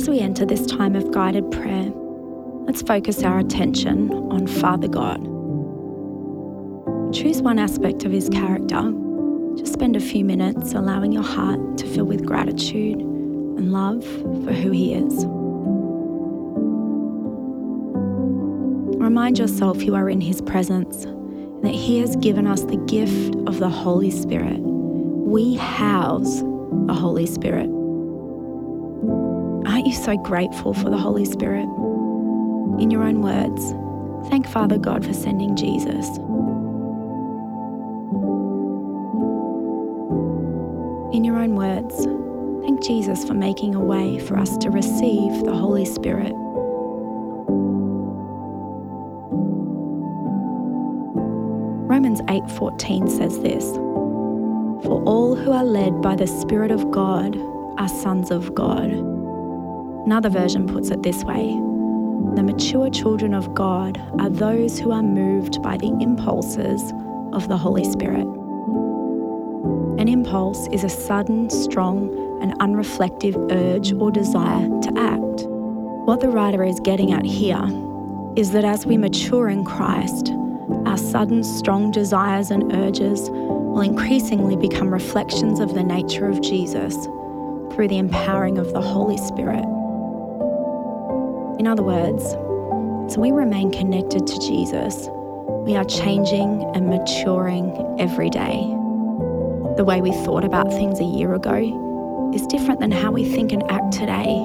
As we enter this time of guided prayer, let's focus our attention on Father God. Choose one aspect of his character. Just spend a few minutes allowing your heart to fill with gratitude and love for who he is. Remind yourself you are in his presence and that he has given us the gift of the Holy Spirit. We house the Holy Spirit. Aren't you so grateful for the Holy Spirit? In your own words, thank Father God for sending Jesus. In your own words, thank Jesus for making a way for us to receive the Holy Spirit. Romans 8:14 says this: For all who are led by the Spirit of God are sons of God. Another version puts it this way The mature children of God are those who are moved by the impulses of the Holy Spirit. An impulse is a sudden, strong, and unreflective urge or desire to act. What the writer is getting at here is that as we mature in Christ, our sudden, strong desires and urges will increasingly become reflections of the nature of Jesus through the empowering of the Holy Spirit. In other words, as we remain connected to Jesus, we are changing and maturing every day. The way we thought about things a year ago is different than how we think and act today.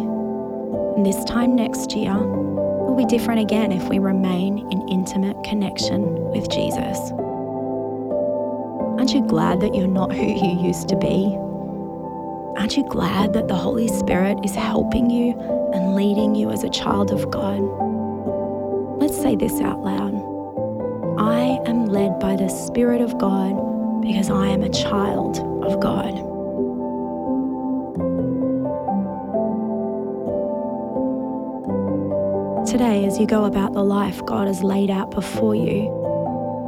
And this time next year will be different again if we remain in intimate connection with Jesus. Aren't you glad that you're not who you used to be? Aren't you glad that the Holy Spirit is helping you and leading you as a child of God? Let's say this out loud. I am led by the Spirit of God because I am a child of God. Today, as you go about the life God has laid out before you,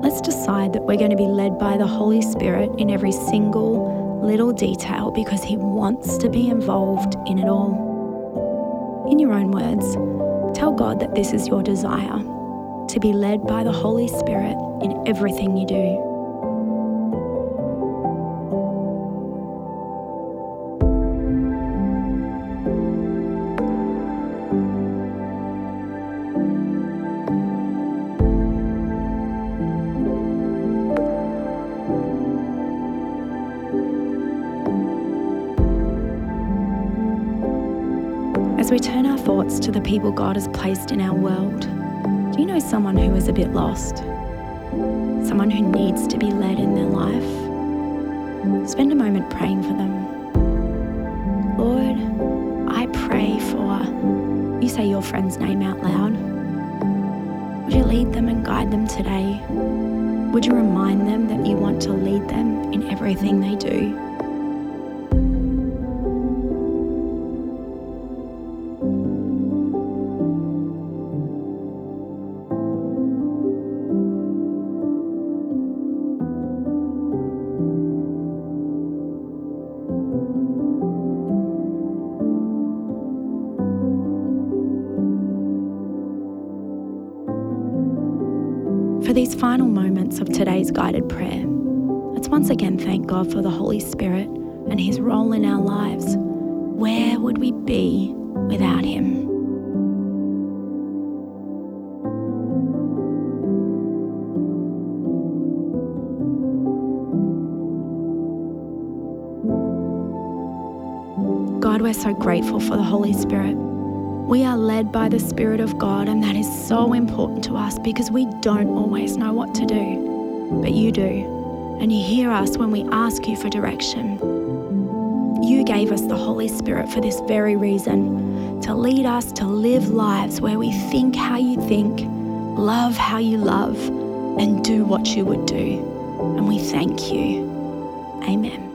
let's decide that we're going to be led by the Holy Spirit in every single little detail because He wants to be involved in it all. In your own words, tell God that this is your desire to be led by the Holy Spirit in everything you do. As we turn our thoughts to the people God has placed in our world, do you know someone who is a bit lost? Someone who needs to be led in their life? Spend a moment praying for them. Lord, I pray for, you say your friend's name out loud. Would you lead them and guide them today? Would you remind them that you want to lead them in everything they do? These final moments of today's guided prayer, let's once again thank God for the Holy Spirit and His role in our lives. Where would we be without Him? God, we're so grateful for the Holy Spirit. We are led by the Spirit of God, and that is so important to us because we don't always know what to do, but you do. And you hear us when we ask you for direction. You gave us the Holy Spirit for this very reason to lead us to live lives where we think how you think, love how you love, and do what you would do. And we thank you. Amen.